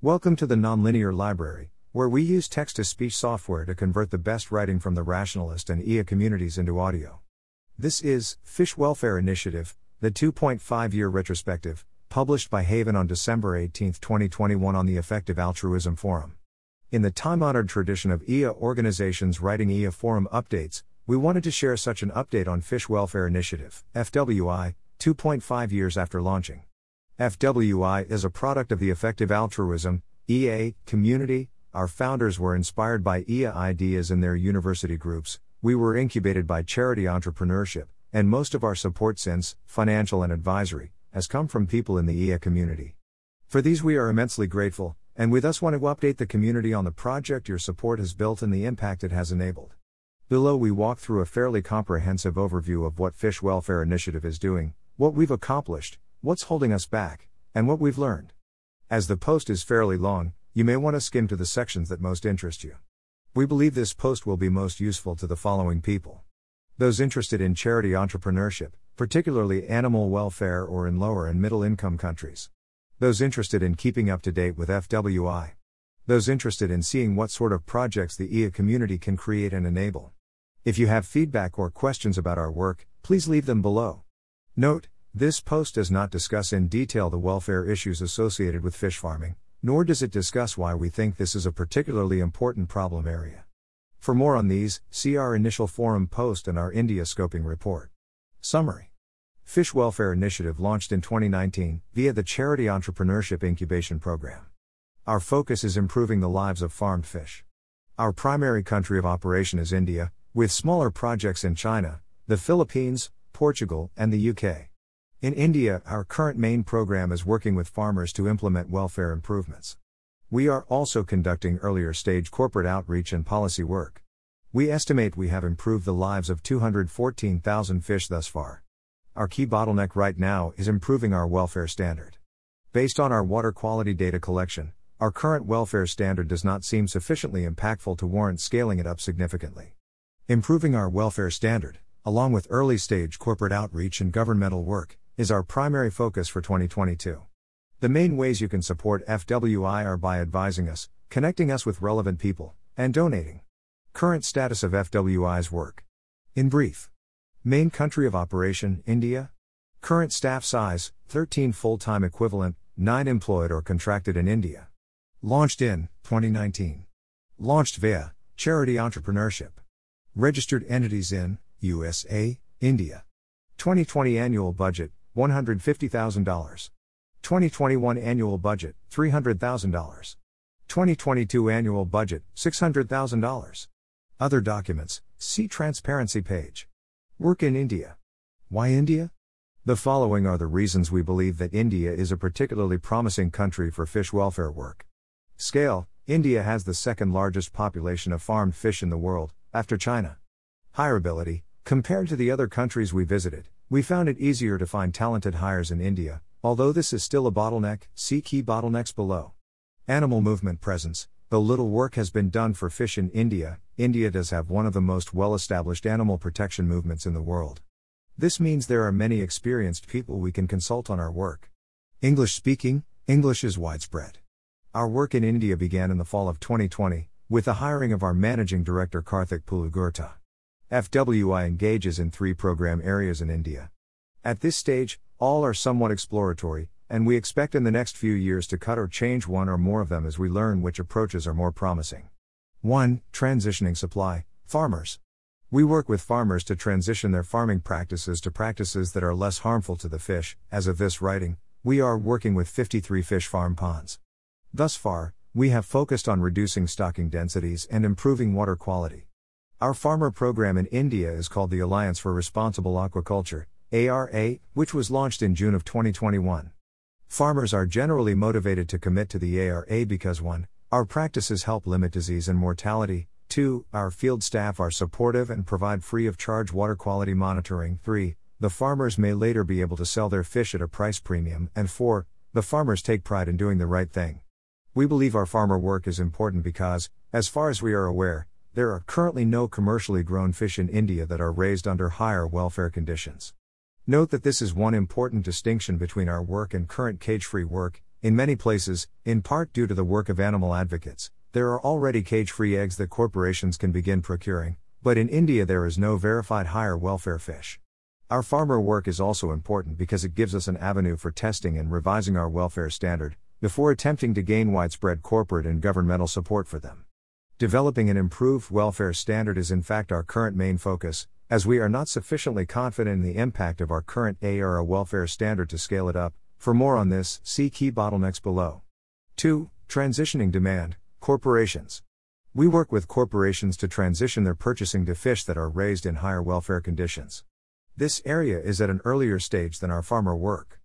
Welcome to the Nonlinear Library, where we use text to speech software to convert the best writing from the rationalist and EA communities into audio. This is Fish Welfare Initiative, the 2.5 year retrospective, published by Haven on December 18, 2021, on the Effective Altruism Forum. In the time honored tradition of EA organizations writing EA forum updates, we wanted to share such an update on Fish Welfare Initiative, FWI, 2.5 years after launching. FWI is a product of the Effective Altruism, EA, community. Our founders were inspired by EA ideas in their university groups. We were incubated by charity entrepreneurship, and most of our support since, financial and advisory, has come from people in the EA community. For these, we are immensely grateful, and we thus want to update the community on the project your support has built and the impact it has enabled. Below, we walk through a fairly comprehensive overview of what Fish Welfare Initiative is doing, what we've accomplished, what's holding us back, and what we've learned. As the post is fairly long, you may want to skim to the sections that most interest you. We believe this post will be most useful to the following people those interested in charity entrepreneurship, particularly animal welfare or in lower and middle income countries, those interested in keeping up to date with FWI, those interested in seeing what sort of projects the EA community can create and enable. If you have feedback or questions about our work, please leave them below. Note, this post does not discuss in detail the welfare issues associated with fish farming, nor does it discuss why we think this is a particularly important problem area. For more on these, see our initial forum post and our India scoping report. Summary Fish Welfare Initiative launched in 2019 via the Charity Entrepreneurship Incubation Program. Our focus is improving the lives of farmed fish. Our primary country of operation is India, with smaller projects in China, the Philippines, Portugal, and the UK. In India, our current main program is working with farmers to implement welfare improvements. We are also conducting earlier stage corporate outreach and policy work. We estimate we have improved the lives of 214,000 fish thus far. Our key bottleneck right now is improving our welfare standard. Based on our water quality data collection, our current welfare standard does not seem sufficiently impactful to warrant scaling it up significantly. Improving our welfare standard, along with early stage corporate outreach and governmental work, is our primary focus for 2022. The main ways you can support FWI are by advising us, connecting us with relevant people, and donating. Current status of FWI's work. In brief, main country of operation India. Current staff size 13 full time equivalent, 9 employed or contracted in India. Launched in 2019. Launched via charity entrepreneurship. Registered entities in USA, India. 2020 annual budget $150,000. 2021 annual budget $300,000. 2022 annual budget $600,000. Other documents, see transparency page. Work in India. Why India? The following are the reasons we believe that India is a particularly promising country for fish welfare work. Scale India has the second largest population of farmed fish in the world, after China. Hireability Compared to the other countries we visited, we found it easier to find talented hires in India, although this is still a bottleneck, see key bottlenecks below. Animal movement presence Though little work has been done for fish in India, India does have one of the most well established animal protection movements in the world. This means there are many experienced people we can consult on our work. English speaking, English is widespread. Our work in India began in the fall of 2020, with the hiring of our managing director Karthik Pulugurta. FWI engages in three program areas in India. At this stage, all are somewhat exploratory, and we expect in the next few years to cut or change one or more of them as we learn which approaches are more promising. 1. Transitioning supply, farmers. We work with farmers to transition their farming practices to practices that are less harmful to the fish. As of this writing, we are working with 53 fish farm ponds. Thus far, we have focused on reducing stocking densities and improving water quality. Our farmer program in India is called the Alliance for Responsible Aquaculture, ARA, which was launched in June of 2021. Farmers are generally motivated to commit to the ARA because 1. Our practices help limit disease and mortality, 2. Our field staff are supportive and provide free of charge water quality monitoring, 3. The farmers may later be able to sell their fish at a price premium, and 4. The farmers take pride in doing the right thing. We believe our farmer work is important because, as far as we are aware, there are currently no commercially grown fish in India that are raised under higher welfare conditions. Note that this is one important distinction between our work and current cage free work. in many places, in part due to the work of animal advocates, there are already cage free eggs that corporations can begin procuring, but in India there is no verified higher welfare fish. Our farmer work is also important because it gives us an avenue for testing and revising our welfare standard, before attempting to gain widespread corporate and governmental support for them. Developing an improved welfare standard is in fact our current main focus, as we are not sufficiently confident in the impact of our current ARA welfare standard to scale it up. For more on this, see key bottlenecks below. 2. Transitioning demand, corporations. We work with corporations to transition their purchasing to fish that are raised in higher welfare conditions. This area is at an earlier stage than our farmer work.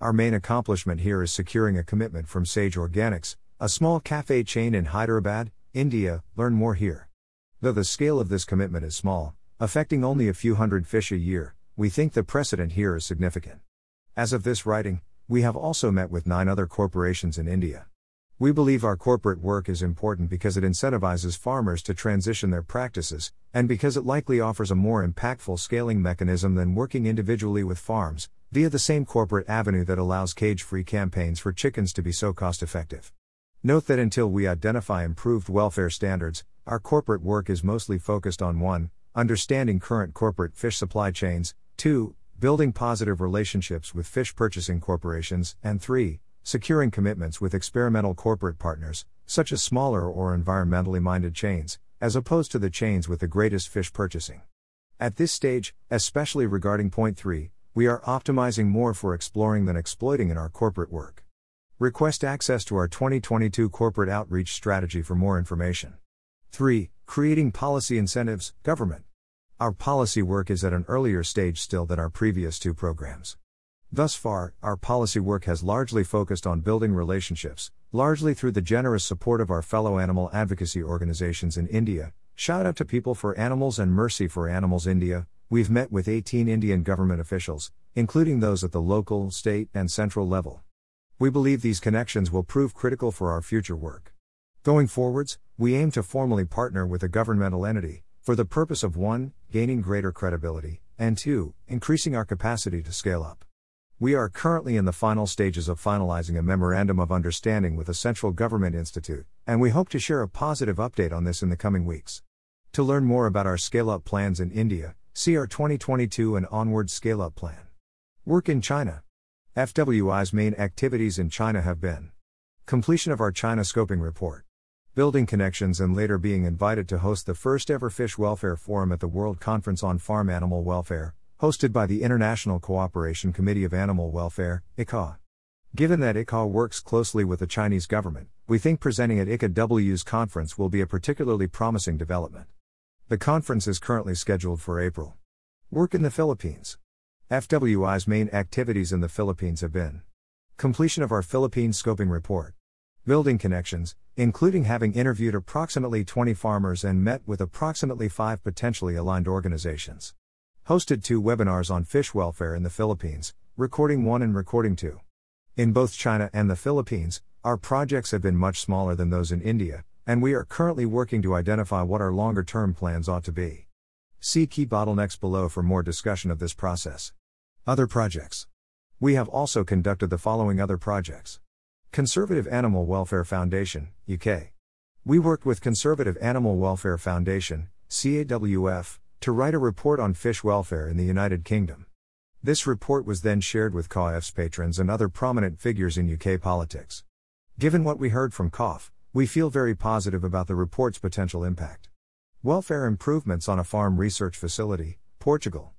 Our main accomplishment here is securing a commitment from Sage Organics, a small cafe chain in Hyderabad, India, learn more here. Though the scale of this commitment is small, affecting only a few hundred fish a year, we think the precedent here is significant. As of this writing, we have also met with nine other corporations in India. We believe our corporate work is important because it incentivizes farmers to transition their practices, and because it likely offers a more impactful scaling mechanism than working individually with farms, via the same corporate avenue that allows cage free campaigns for chickens to be so cost effective. Note that until we identify improved welfare standards, our corporate work is mostly focused on 1. Understanding current corporate fish supply chains, 2. Building positive relationships with fish purchasing corporations, and 3. Securing commitments with experimental corporate partners, such as smaller or environmentally minded chains, as opposed to the chains with the greatest fish purchasing. At this stage, especially regarding point 3, we are optimizing more for exploring than exploiting in our corporate work. Request access to our 2022 corporate outreach strategy for more information. 3. Creating policy incentives, government. Our policy work is at an earlier stage still than our previous two programs. Thus far, our policy work has largely focused on building relationships, largely through the generous support of our fellow animal advocacy organizations in India. Shout out to People for Animals and Mercy for Animals India. We've met with 18 Indian government officials, including those at the local, state, and central level. We believe these connections will prove critical for our future work. Going forwards, we aim to formally partner with a governmental entity, for the purpose of 1. gaining greater credibility, and 2. increasing our capacity to scale up. We are currently in the final stages of finalizing a memorandum of understanding with a central government institute, and we hope to share a positive update on this in the coming weeks. To learn more about our scale up plans in India, see our 2022 and onward scale up plan. Work in China. FWI's main activities in China have been completion of our China scoping report, building connections, and later being invited to host the first ever Fish Welfare Forum at the World Conference on Farm Animal Welfare, hosted by the International Cooperation Committee of Animal Welfare, ICAW. Given that ICAW works closely with the Chinese government, we think presenting at ICAW's conference will be a particularly promising development. The conference is currently scheduled for April. Work in the Philippines. FWI's main activities in the Philippines have been completion of our Philippines scoping report, building connections, including having interviewed approximately 20 farmers and met with approximately 5 potentially aligned organizations. Hosted two webinars on fish welfare in the Philippines, recording 1 and recording 2. In both China and the Philippines, our projects have been much smaller than those in India, and we are currently working to identify what our longer term plans ought to be. See key bottlenecks below for more discussion of this process. Other projects. We have also conducted the following other projects Conservative Animal Welfare Foundation, UK. We worked with Conservative Animal Welfare Foundation, CAWF, to write a report on fish welfare in the United Kingdom. This report was then shared with CAWF's patrons and other prominent figures in UK politics. Given what we heard from CAWF, we feel very positive about the report's potential impact. Welfare improvements on a farm research facility, Portugal.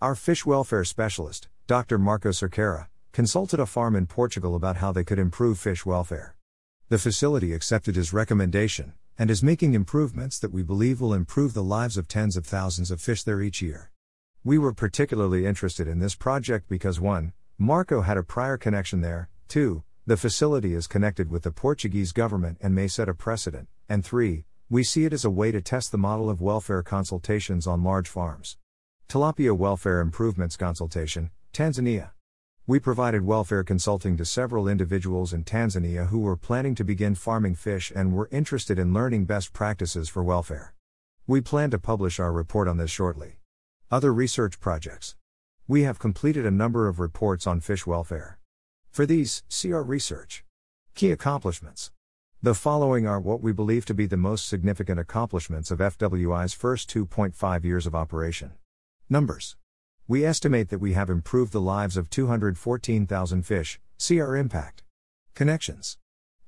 Our fish welfare specialist, Dr. Marco Cerqueira, consulted a farm in Portugal about how they could improve fish welfare. The facility accepted his recommendation and is making improvements that we believe will improve the lives of tens of thousands of fish there each year. We were particularly interested in this project because 1. Marco had a prior connection there, 2. The facility is connected with the Portuguese government and may set a precedent, and 3. We see it as a way to test the model of welfare consultations on large farms. Tilapia Welfare Improvements Consultation, Tanzania. We provided welfare consulting to several individuals in Tanzania who were planning to begin farming fish and were interested in learning best practices for welfare. We plan to publish our report on this shortly. Other research projects. We have completed a number of reports on fish welfare. For these, see our research. Key accomplishments. The following are what we believe to be the most significant accomplishments of FWI's first 2.5 years of operation. Numbers. We estimate that we have improved the lives of 214,000 fish, see our impact. Connections.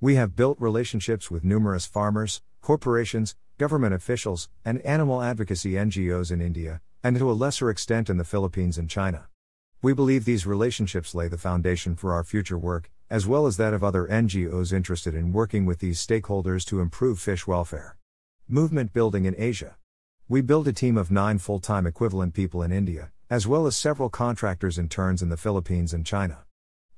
We have built relationships with numerous farmers, corporations, government officials, and animal advocacy NGOs in India, and to a lesser extent in the Philippines and China. We believe these relationships lay the foundation for our future work, as well as that of other NGOs interested in working with these stakeholders to improve fish welfare. Movement building in Asia. We build a team of nine full time equivalent people in India, as well as several contractors and interns in the Philippines and China.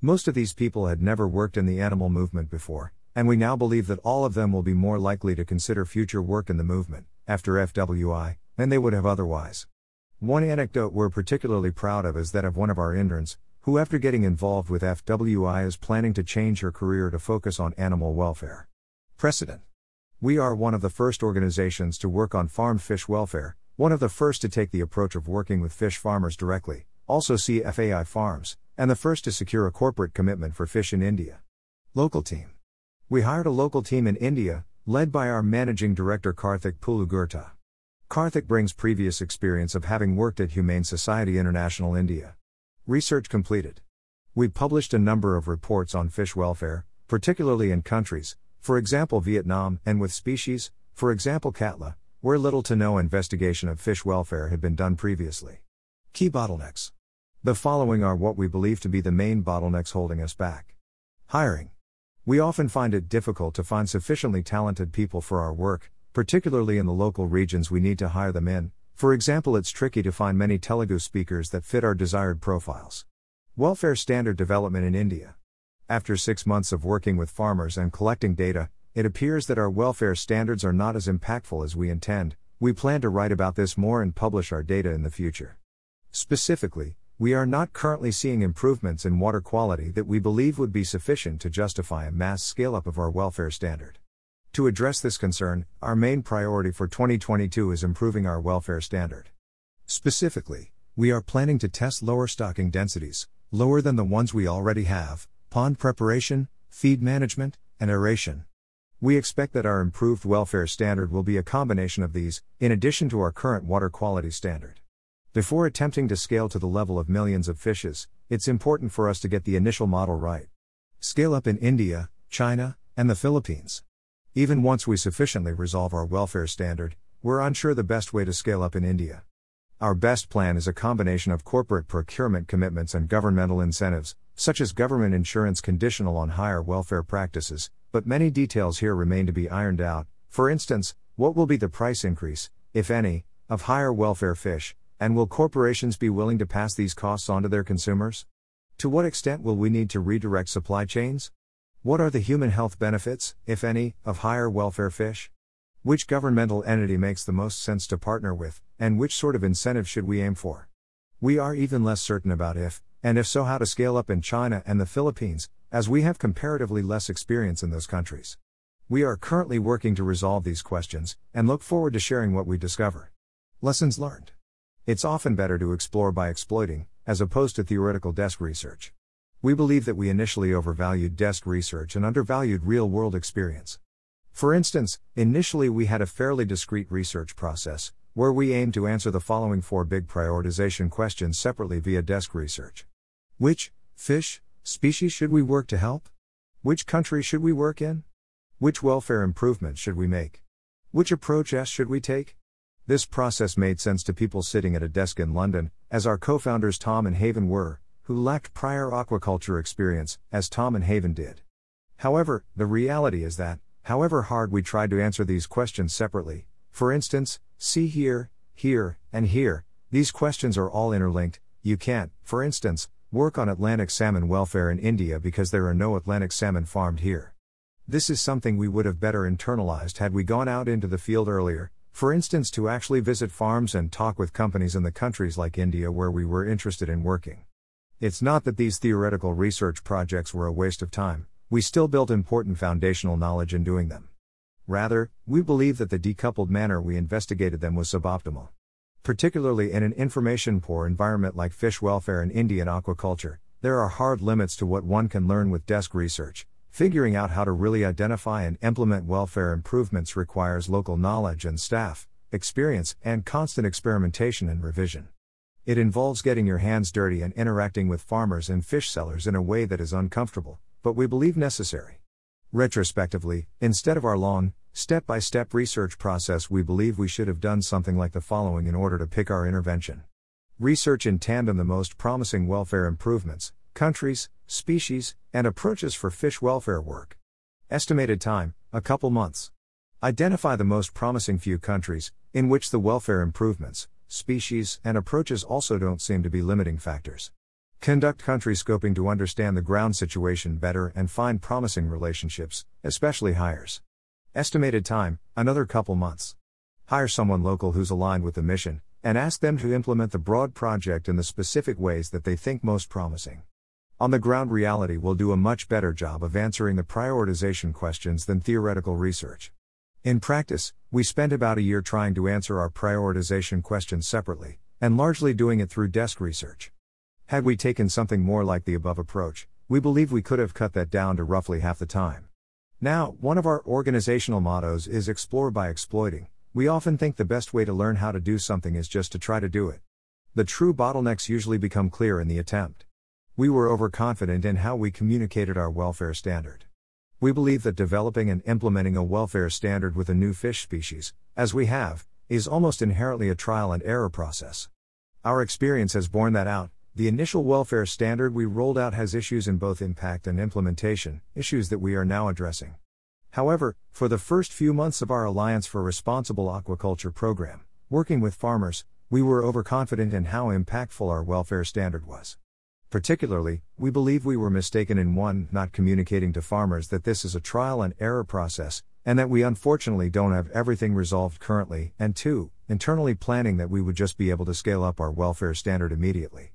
Most of these people had never worked in the animal movement before, and we now believe that all of them will be more likely to consider future work in the movement, after FWI, than they would have otherwise. One anecdote we're particularly proud of is that of one of our interns, who, after getting involved with FWI, is planning to change her career to focus on animal welfare. Precedent We are one of the first organizations to work on farmed fish welfare, one of the first to take the approach of working with fish farmers directly, also see FAI Farms, and the first to secure a corporate commitment for fish in India. Local team We hired a local team in India, led by our managing director Karthik Pulugurta. Karthik brings previous experience of having worked at Humane Society International India. Research completed. We published a number of reports on fish welfare, particularly in countries, for example Vietnam, and with species, for example Catla, where little to no investigation of fish welfare had been done previously. Key bottlenecks. The following are what we believe to be the main bottlenecks holding us back. Hiring. We often find it difficult to find sufficiently talented people for our work, particularly in the local regions we need to hire them in. For example, it's tricky to find many Telugu speakers that fit our desired profiles. Welfare standard development in India. After six months of working with farmers and collecting data, it appears that our welfare standards are not as impactful as we intend. We plan to write about this more and publish our data in the future. Specifically, we are not currently seeing improvements in water quality that we believe would be sufficient to justify a mass scale up of our welfare standard. To address this concern, our main priority for 2022 is improving our welfare standard. Specifically, we are planning to test lower stocking densities, lower than the ones we already have, pond preparation, feed management, and aeration. We expect that our improved welfare standard will be a combination of these, in addition to our current water quality standard. Before attempting to scale to the level of millions of fishes, it's important for us to get the initial model right. Scale up in India, China, and the Philippines. Even once we sufficiently resolve our welfare standard, we're unsure the best way to scale up in India. Our best plan is a combination of corporate procurement commitments and governmental incentives, such as government insurance conditional on higher welfare practices, but many details here remain to be ironed out. For instance, what will be the price increase, if any, of higher welfare fish, and will corporations be willing to pass these costs on to their consumers? To what extent will we need to redirect supply chains? What are the human health benefits, if any, of higher welfare fish? Which governmental entity makes the most sense to partner with, and which sort of incentive should we aim for? We are even less certain about if, and if so, how to scale up in China and the Philippines, as we have comparatively less experience in those countries. We are currently working to resolve these questions, and look forward to sharing what we discover. Lessons learned. It's often better to explore by exploiting, as opposed to theoretical desk research. We believe that we initially overvalued desk research and undervalued real world experience. For instance, initially we had a fairly discrete research process, where we aimed to answer the following four big prioritization questions separately via desk research. Which, fish, species should we work to help? Which country should we work in? Which welfare improvements should we make? Which approach S should we take? This process made sense to people sitting at a desk in London, as our co founders Tom and Haven were, who lacked prior aquaculture experience, as Tom and Haven did. However, the reality is that, however hard we tried to answer these questions separately, for instance, see here, here, and here, these questions are all interlinked. You can't, for instance, work on Atlantic salmon welfare in India because there are no Atlantic salmon farmed here. This is something we would have better internalized had we gone out into the field earlier, for instance, to actually visit farms and talk with companies in the countries like India where we were interested in working. It's not that these theoretical research projects were a waste of time, we still built important foundational knowledge in doing them. Rather, we believe that the decoupled manner we investigated them was suboptimal. Particularly in an information poor environment like fish welfare and Indian aquaculture, there are hard limits to what one can learn with desk research. Figuring out how to really identify and implement welfare improvements requires local knowledge and staff, experience, and constant experimentation and revision. It involves getting your hands dirty and interacting with farmers and fish sellers in a way that is uncomfortable, but we believe necessary. Retrospectively, instead of our long, step by step research process, we believe we should have done something like the following in order to pick our intervention. Research in tandem the most promising welfare improvements, countries, species, and approaches for fish welfare work. Estimated time, a couple months. Identify the most promising few countries, in which the welfare improvements, species, and approaches also don't seem to be limiting factors. Conduct country scoping to understand the ground situation better and find promising relationships, especially hires. Estimated time, another couple months. Hire someone local who's aligned with the mission, and ask them to implement the broad project in the specific ways that they think most promising. On the ground, reality will do a much better job of answering the prioritization questions than theoretical research. In practice, we spent about a year trying to answer our prioritization questions separately, and largely doing it through desk research. Had we taken something more like the above approach, we believe we could have cut that down to roughly half the time. Now, one of our organizational mottos is explore by exploiting. We often think the best way to learn how to do something is just to try to do it. The true bottlenecks usually become clear in the attempt. We were overconfident in how we communicated our welfare standard. We believe that developing and implementing a welfare standard with a new fish species, as we have, is almost inherently a trial and error process. Our experience has borne that out. The initial welfare standard we rolled out has issues in both impact and implementation, issues that we are now addressing. However, for the first few months of our Alliance for Responsible Aquaculture program, working with farmers, we were overconfident in how impactful our welfare standard was. Particularly, we believe we were mistaken in 1. not communicating to farmers that this is a trial and error process, and that we unfortunately don't have everything resolved currently, and 2. internally planning that we would just be able to scale up our welfare standard immediately.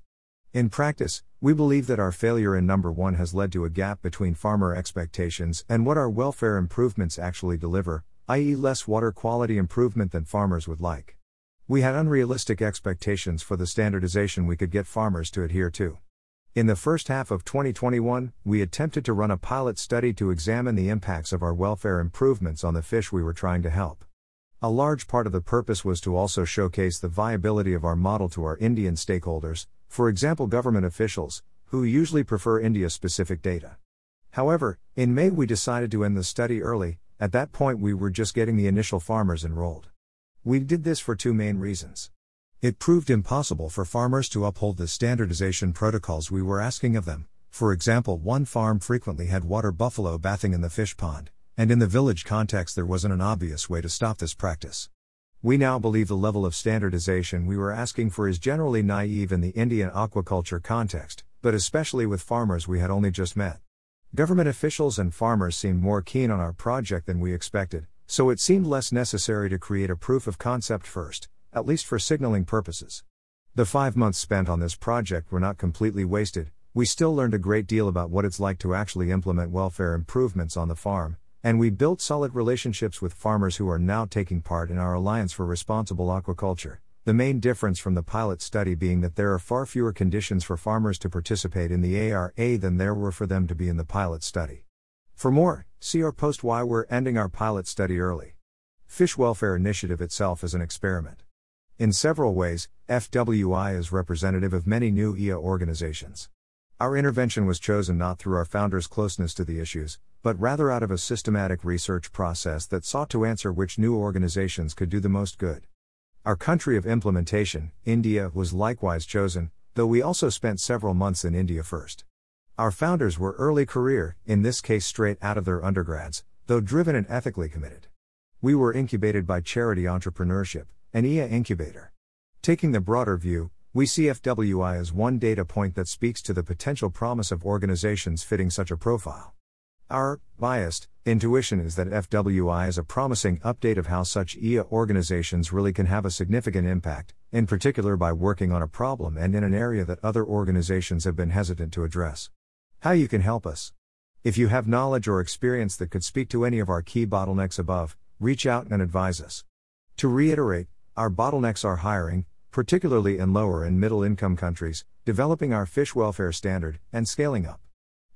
In practice, we believe that our failure in number 1 has led to a gap between farmer expectations and what our welfare improvements actually deliver, i.e., less water quality improvement than farmers would like. We had unrealistic expectations for the standardization we could get farmers to adhere to. In the first half of 2021, we attempted to run a pilot study to examine the impacts of our welfare improvements on the fish we were trying to help. A large part of the purpose was to also showcase the viability of our model to our Indian stakeholders, for example, government officials, who usually prefer India specific data. However, in May we decided to end the study early, at that point we were just getting the initial farmers enrolled. We did this for two main reasons. It proved impossible for farmers to uphold the standardization protocols we were asking of them. For example, one farm frequently had water buffalo bathing in the fish pond, and in the village context, there wasn't an obvious way to stop this practice. We now believe the level of standardization we were asking for is generally naive in the Indian aquaculture context, but especially with farmers we had only just met. Government officials and farmers seemed more keen on our project than we expected, so it seemed less necessary to create a proof of concept first, at least for signaling purposes. The five months spent on this project were not completely wasted, we still learned a great deal about what it's like to actually implement welfare improvements on the farm, and we built solid relationships with farmers who are now taking part in our Alliance for Responsible Aquaculture. The main difference from the pilot study being that there are far fewer conditions for farmers to participate in the ARA than there were for them to be in the pilot study. For more, see our post why we're ending our pilot study early. Fish Welfare Initiative itself is an experiment. In several ways, FWI is representative of many new EA organizations. Our intervention was chosen not through our founders' closeness to the issues, but rather out of a systematic research process that sought to answer which new organizations could do the most good. Our country of implementation, India, was likewise chosen, though we also spent several months in India first. Our founders were early career, in this case straight out of their undergrads, though driven and ethically committed. We were incubated by charity entrepreneurship, an EA incubator. Taking the broader view, we see FWI as one data point that speaks to the potential promise of organizations fitting such a profile. Our biased intuition is that FWI is a promising update of how such EA organizations really can have a significant impact, in particular by working on a problem and in an area that other organizations have been hesitant to address. How you can help us. If you have knowledge or experience that could speak to any of our key bottlenecks above, reach out and advise us. To reiterate, our bottlenecks are hiring, particularly in lower and middle income countries, developing our fish welfare standard, and scaling up.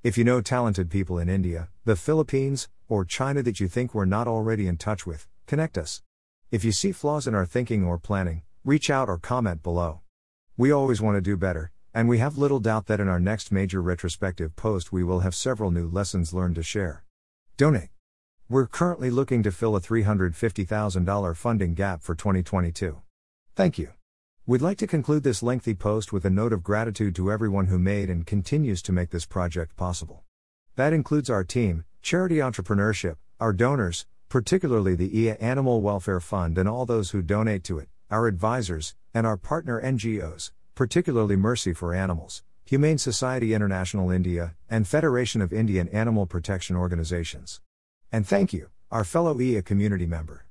If you know talented people in India, the Philippines, or China that you think we're not already in touch with, connect us. If you see flaws in our thinking or planning, reach out or comment below. We always want to do better, and we have little doubt that in our next major retrospective post we will have several new lessons learned to share. Donate. We're currently looking to fill a $350,000 funding gap for 2022. Thank you. We'd like to conclude this lengthy post with a note of gratitude to everyone who made and continues to make this project possible. That includes our team, charity entrepreneurship, our donors, particularly the EA Animal Welfare Fund and all those who donate to it, our advisors, and our partner NGOs, particularly Mercy for Animals, Humane Society International India, and Federation of Indian Animal Protection Organizations. And thank you, our fellow EA community member.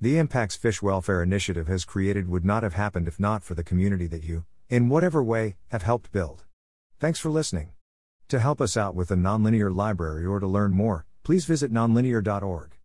The impacts Fish Welfare Initiative has created would not have happened if not for the community that you, in whatever way, have helped build. Thanks for listening. To help us out with the Nonlinear Library or to learn more, please visit nonlinear.org.